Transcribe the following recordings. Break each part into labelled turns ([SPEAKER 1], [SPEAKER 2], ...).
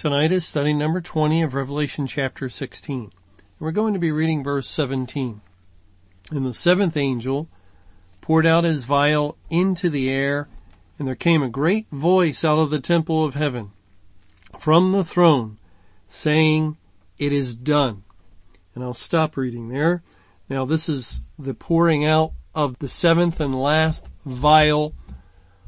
[SPEAKER 1] Tonight is study number 20 of Revelation chapter 16. We're going to be reading verse 17. And the seventh angel poured out his vial into the air, and there came a great voice out of the temple of heaven from the throne saying, it is done. And I'll stop reading there. Now this is the pouring out of the seventh and last vial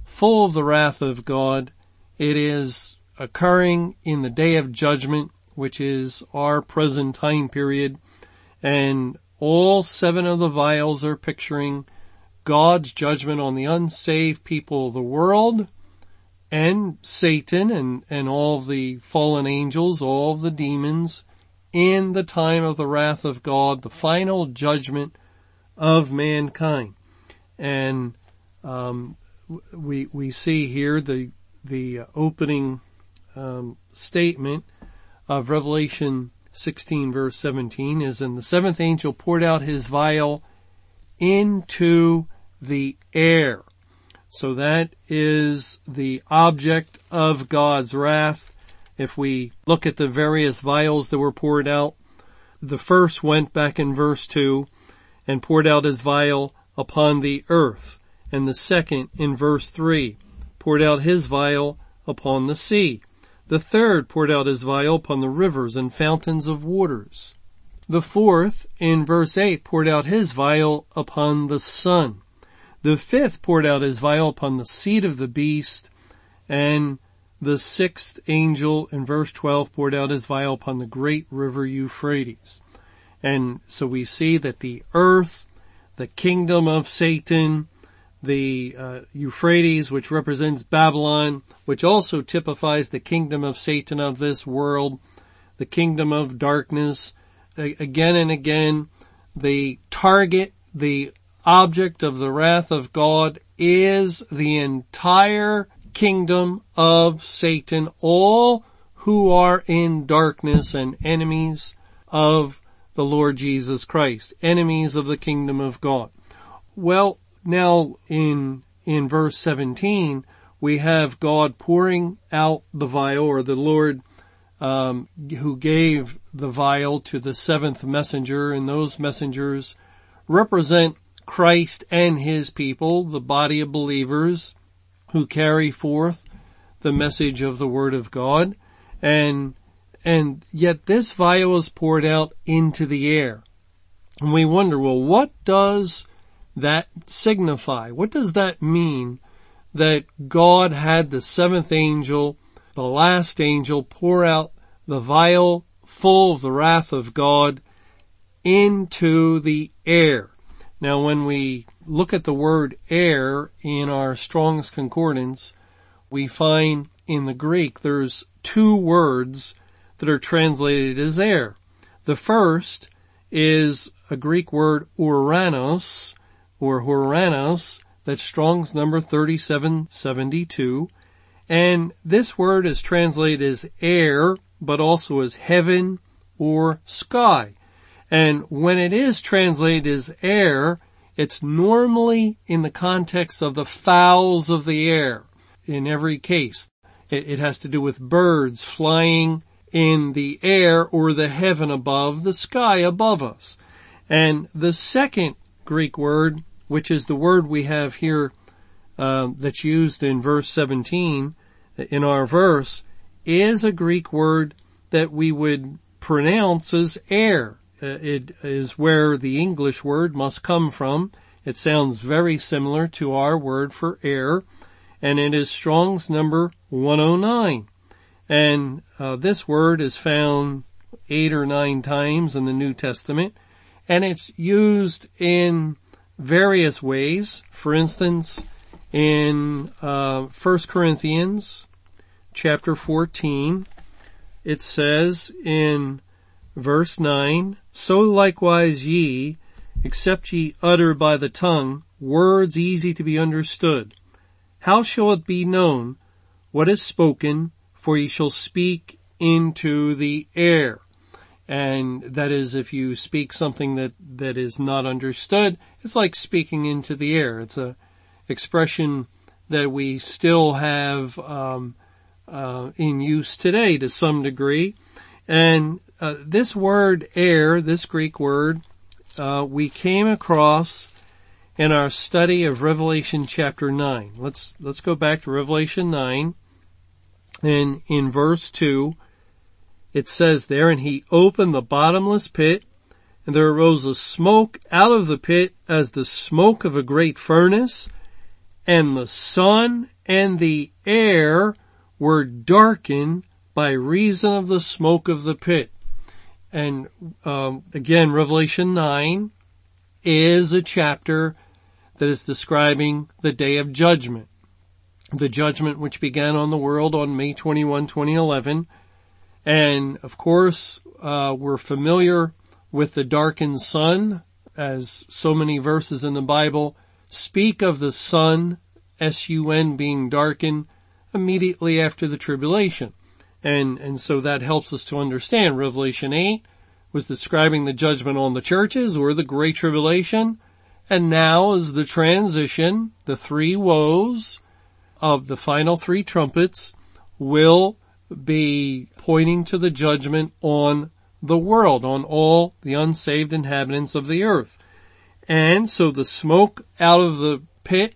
[SPEAKER 1] full of the wrath of God. It is occurring in the day of judgment, which is our present time period. And all seven of the vials are picturing God's judgment on the unsaved people of the world and Satan and, and all the fallen angels, all the demons in the time of the wrath of God, the final judgment of mankind. And, um, we, we see here the, the opening um, statement of Revelation 16 verse 17 is, and the seventh angel poured out his vial into the air. So that is the object of God's wrath. If we look at the various vials that were poured out, the first went back in verse 2 and poured out his vial upon the earth. And the second in verse 3 poured out his vial upon the sea. The third poured out his vial upon the rivers and fountains of waters. The fourth, in verse 8, poured out his vial upon the sun. The fifth poured out his vial upon the seat of the beast. And the sixth angel, in verse 12, poured out his vial upon the great river Euphrates. And so we see that the earth, the kingdom of Satan, the uh, Euphrates, which represents Babylon, which also typifies the kingdom of Satan of this world, the kingdom of darkness. A- again and again, the target, the object of the wrath of God is the entire kingdom of Satan, all who are in darkness and enemies of the Lord Jesus Christ, enemies of the kingdom of God. Well, now in, in verse 17, we have God pouring out the vial or the Lord um, who gave the vial to the seventh messenger and those messengers represent Christ and his people, the body of believers who carry forth the message of the word of God and and yet this vial is poured out into the air. And we wonder, well, what does that signify? What does that mean that God had the seventh angel, the last angel, pour out the vial full of the wrath of God into the air? Now when we look at the word air in our Strong's Concordance, we find in the Greek there's two words that are translated as air. The first is a Greek word uranos, or Huranos, that's Strong's number 3772. And this word is translated as air, but also as heaven or sky. And when it is translated as air, it's normally in the context of the fowls of the air. In every case, it, has to do with birds flying in the air or the heaven above, the sky above us. And the second Greek word which is the word we have here uh, that's used in verse 17 in our verse, is a Greek word that we would pronounce as air. Uh, it is where the English word must come from. It sounds very similar to our word for air, and it is Strong's number 109. And uh, this word is found eight or nine times in the New Testament, and it's used in various ways. For instance, in uh, 1 Corinthians chapter 14, it says in verse 9, So likewise ye, except ye utter by the tongue words easy to be understood, how shall it be known what is spoken, for ye shall speak into the air? And that is if you speak something that, that is not understood, it's like speaking into the air. It's a expression that we still have, um, uh, in use today to some degree. And uh, this word air, this Greek word, uh, we came across in our study of Revelation chapter 9. Let's, let's go back to Revelation 9 and in verse 2 it says there, and he opened the bottomless pit and there arose a smoke out of the pit as the smoke of a great furnace and the sun and the air were darkened by reason of the smoke of the pit. And um, again, Revelation 9 is a chapter that is describing the day of judgment. The judgment which began on the world on May 21, 2011. And of course, uh, we're familiar with the darkened sun as so many verses in the Bible speak of the sun, S-U-N being darkened immediately after the tribulation. And, and so that helps us to understand Revelation 8 was describing the judgment on the churches or the great tribulation. And now is the transition, the three woes of the final three trumpets will be pointing to the judgment on the world, on all the unsaved inhabitants of the earth. And so the smoke out of the pit,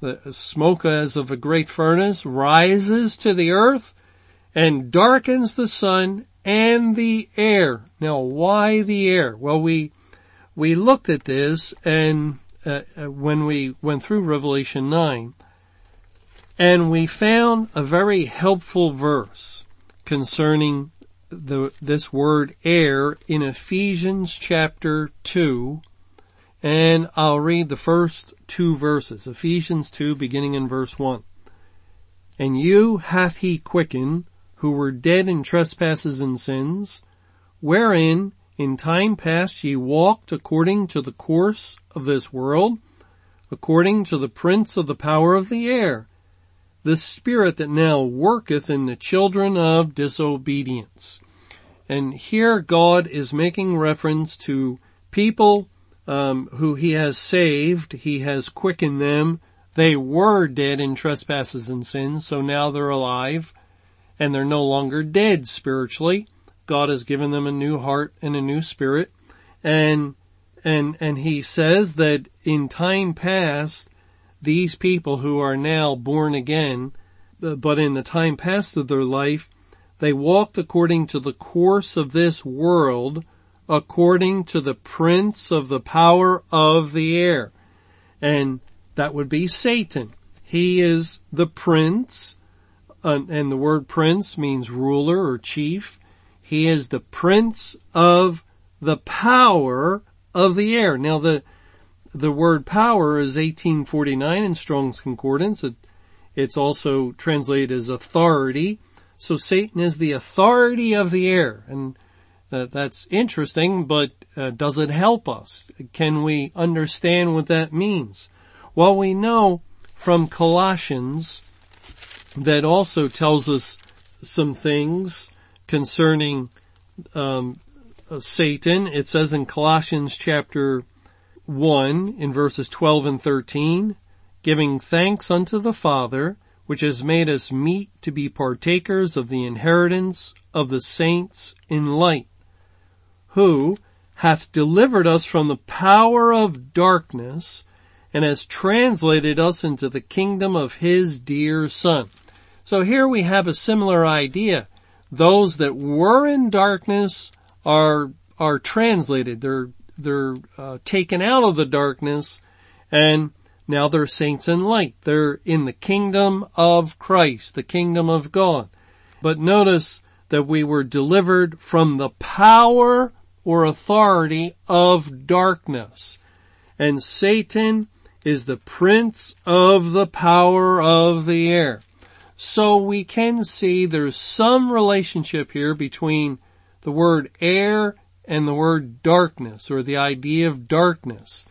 [SPEAKER 1] the smoke as of a great furnace rises to the earth and darkens the sun and the air. Now, why the air? Well, we, we looked at this and uh, uh, when we went through Revelation 9 and we found a very helpful verse concerning the, this word air in Ephesians chapter 2 and I'll read the first two verses, Ephesians 2 beginning in verse 1. And you hath he quickened who were dead in trespasses and sins, wherein in time past ye walked according to the course of this world, according to the prince of the power of the air, the spirit that now worketh in the children of disobedience. And here God is making reference to people um, who he has saved. He has quickened them. They were dead in trespasses and sins, so now they're alive and they're no longer dead spiritually. God has given them a new heart and a new spirit. And, and, and he says that in time past, these people who are now born again, but in the time past of their life, they walked according to the course of this world, according to the prince of the power of the air. And that would be Satan. He is the prince uh, and the word prince means ruler or chief. He is the prince of the power of the air. Now the, the word power is 1849 in Strong's Concordance. It, it's also translated as authority. So Satan is the authority of the air. And uh, that's interesting, but uh, does it help us? Can we understand what that means? Well, we know from Colossians that also tells us some things concerning um, Satan. It says in Colossians chapter 1 in verses 12 and 13, giving thanks unto the Father, which has made us meet to be partakers of the inheritance of the saints in light, who hath delivered us from the power of darkness and has translated us into the kingdom of his dear son. So here we have a similar idea. Those that were in darkness are, are translated. They're, they're uh, taken out of the darkness and now they're saints in light. They're in the kingdom of Christ, the kingdom of God. But notice that we were delivered from the power or authority of darkness. And Satan is the prince of the power of the air. So we can see there's some relationship here between the word air and the word darkness or the idea of darkness.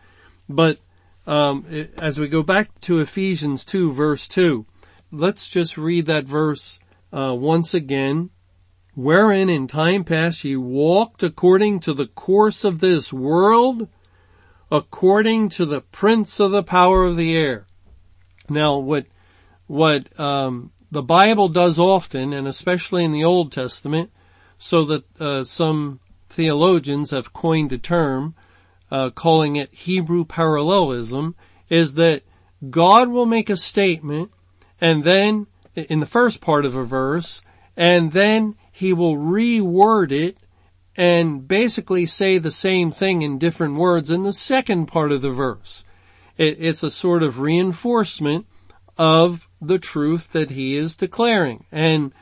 [SPEAKER 1] But um, as we go back to Ephesians 2 verse 2, let's just read that verse uh, once again. Wherein in time past ye walked according to the course of this world, according to the prince of the power of the air. Now what, what, um, the Bible does often, and especially in the Old Testament, so that, uh, some theologians have coined a term, uh, calling it Hebrew parallelism, is that God will make a statement and then in the first part of a verse, and then he will reword it and basically say the same thing in different words in the second part of the verse. It, it's a sort of reinforcement of the truth that he is declaring. And,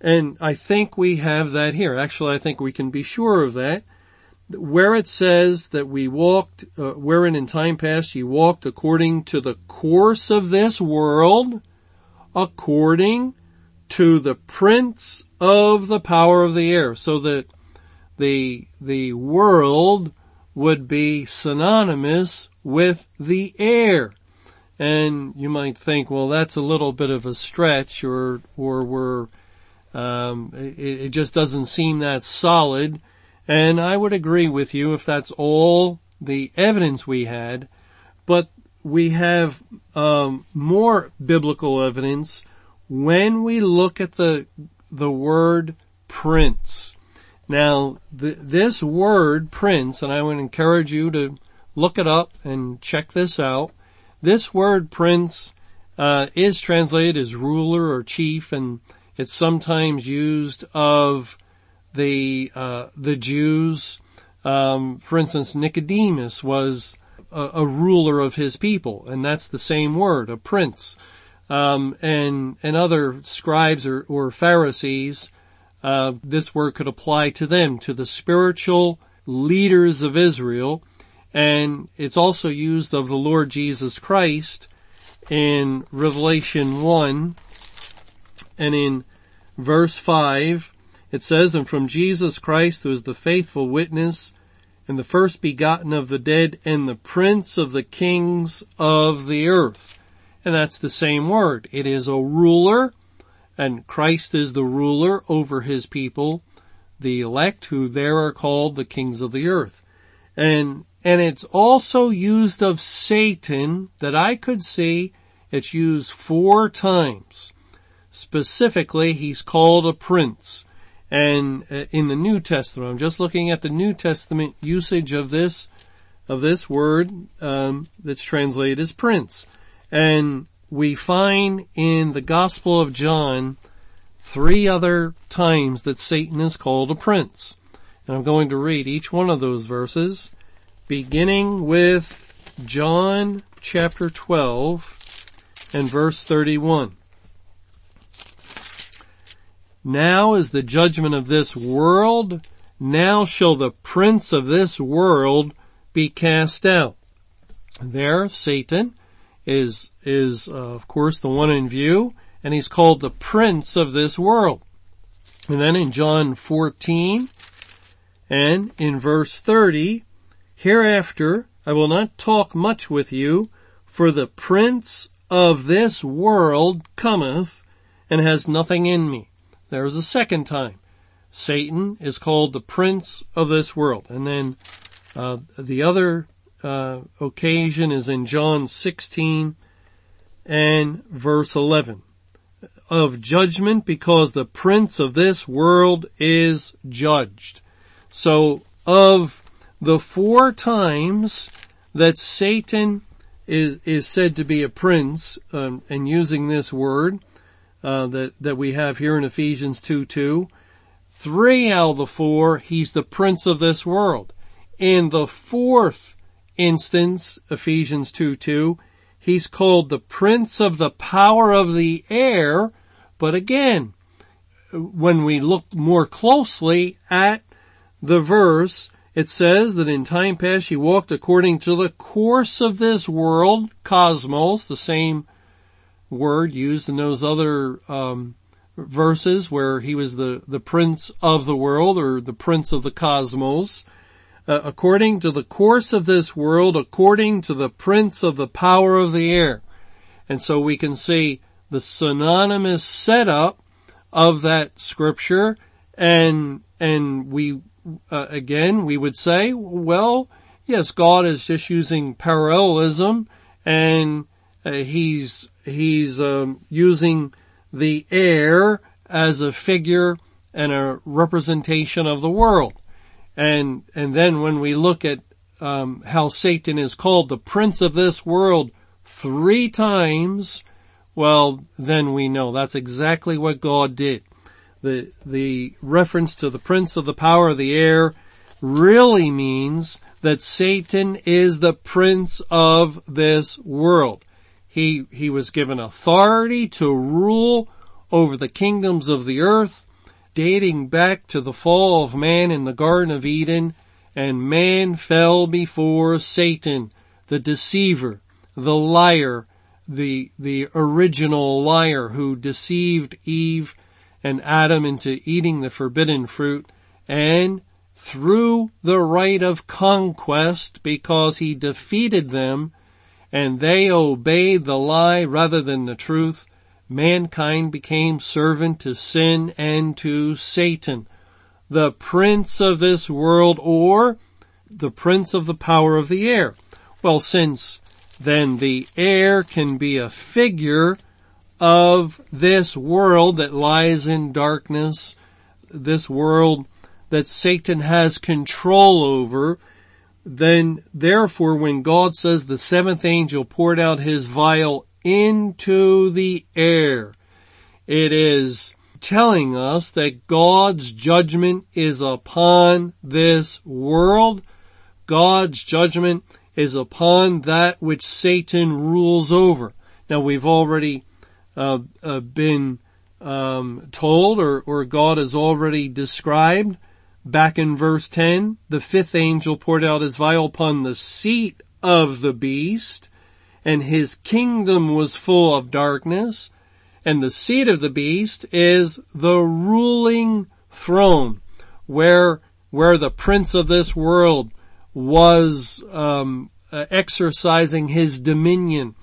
[SPEAKER 1] and I think we have that here. Actually, I think we can be sure of that. Where it says that we walked, uh, wherein in time past ye walked according to the course of this world, according to the prince of the power of the air. So that the, the world would be synonymous with the air. And you might think, well, that's a little bit of a stretch or, or we're, um, it, it just doesn't seem that solid. And I would agree with you if that's all the evidence we had, but we have um, more biblical evidence when we look at the the word prince. Now, the, this word prince, and I would encourage you to look it up and check this out. This word prince uh, is translated as ruler or chief, and it's sometimes used of the uh, the Jews. Um, for instance, Nicodemus was a, a, ruler of his people, and that's the same word, a prince. Um, and and other scribes or, or Pharisees, uh, this word could apply to them, to the spiritual leaders of Israel, and it's also used of the Lord Jesus Christ in Revelation 1 and in verse 5 it says, and from Jesus Christ who is the faithful witness and the first begotten of the dead and the prince of the kings of the earth. And that's the same word. It is a ruler and Christ is the ruler over his people, the elect who there are called the kings of the earth. And, and it's also used of Satan that I could see it's used four times. Specifically, he's called a prince. And uh, in the New Testament, I'm just looking at the New Testament usage of this, of this word, um, that's translated as prince. And we find in the Gospel of John three other times that Satan is called a prince. And I'm going to read each one of those verses, beginning with John chapter 12 and verse 31. Now is the judgment of this world. Now shall the prince of this world be cast out. There, Satan is, is uh, of course the one in view, and he's called the prince of this world. And then in John 14 and in verse 30, hereafter I will not talk much with you, for the prince of this world cometh and has nothing in me. There's a second time. Satan is called the prince of this world. And then uh, the other uh, occasion is in John 16 and verse 11 of judgment because the prince of this world is judged. So of the four times that Satan is, is said to be a prince, um, and using this word, uh, that that we have here in Ephesians 2 2. Three out of the four, he's the prince of this world. In the fourth instance, Ephesians 2 2, he's called the prince of the power of the air. But again, when we look more closely at the verse, it says that in time past he walked according to the course of this world, cosmos, the same word used in those other um, verses where he was the, the prince of the world or the prince of the cosmos. Uh, according to the course of this world, according to the prince of the power of the air. And so we can see the synonymous setup of that scripture and, and we, uh, again, we would say, well, yes, God is just using parallelism and uh, he's, he's, um, using the air as a figure and a representation of the world. And, and then when we look at, um, how Satan is called the prince of this world three times, well, then we know that's exactly what God did. The, the reference to the prince of the power of the air really means that Satan is the prince of this world. He, he was given authority to rule over the kingdoms of the earth, dating back to the fall of man in the Garden of Eden, and man fell before Satan, the deceiver, the liar, the, the original liar who deceived Eve and Adam into eating the forbidden fruit and through the right of conquest because he defeated them and they obeyed the lie rather than the truth, mankind became servant to sin and to Satan, the prince of this world or the prince of the power of the air. Well, since then the air can be a figure of this world that lies in darkness, this world that Satan has control over, then therefore when God says the seventh angel poured out his vial into the air, it is telling us that God's judgment is upon this world. God's judgment is upon that which Satan rules over. Now we've already uh, uh, been um, told, or, or God has already described back in verse 10, the fifth angel poured out his vial upon the seat of the beast, and his kingdom was full of darkness, and the seat of the beast is the ruling throne, where where the prince of this world was um, uh, exercising his dominion,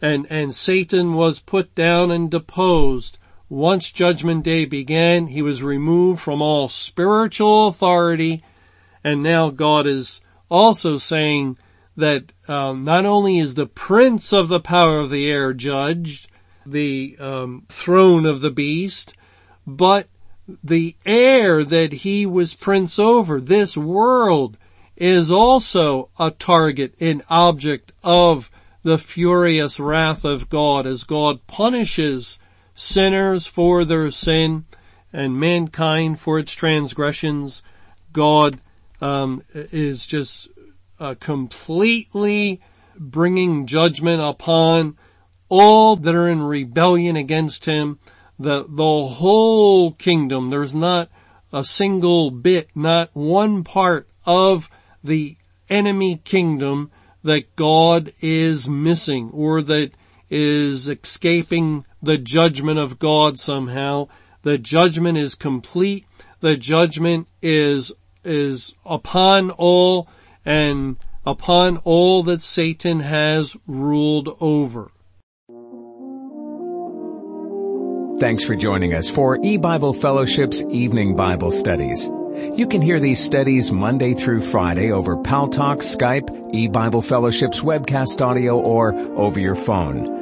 [SPEAKER 1] and and Satan was put down and deposed. Once Judgment Day began, he was removed from all spiritual authority, and now God is also saying that um, not only is the prince of the power of the air judged, the um, throne of the beast, but the air that he was prince over, this world, is also a target and object of the furious wrath of God as God punishes sinners for their sin and mankind for its transgressions. God um, is just uh, completely bringing judgment upon all that are in rebellion against him. The, the whole kingdom, there's not a single bit, not one part of the enemy kingdom that God is missing or that is escaping the judgment of God somehow. The judgment is complete. The judgment is, is upon all and upon all that Satan has ruled over.
[SPEAKER 2] Thanks for joining us for E-Bible Fellowship's Evening Bible Studies. You can hear these studies Monday through Friday over Paltalk, Skype, E-Bible Fellowship's webcast audio, or over your phone.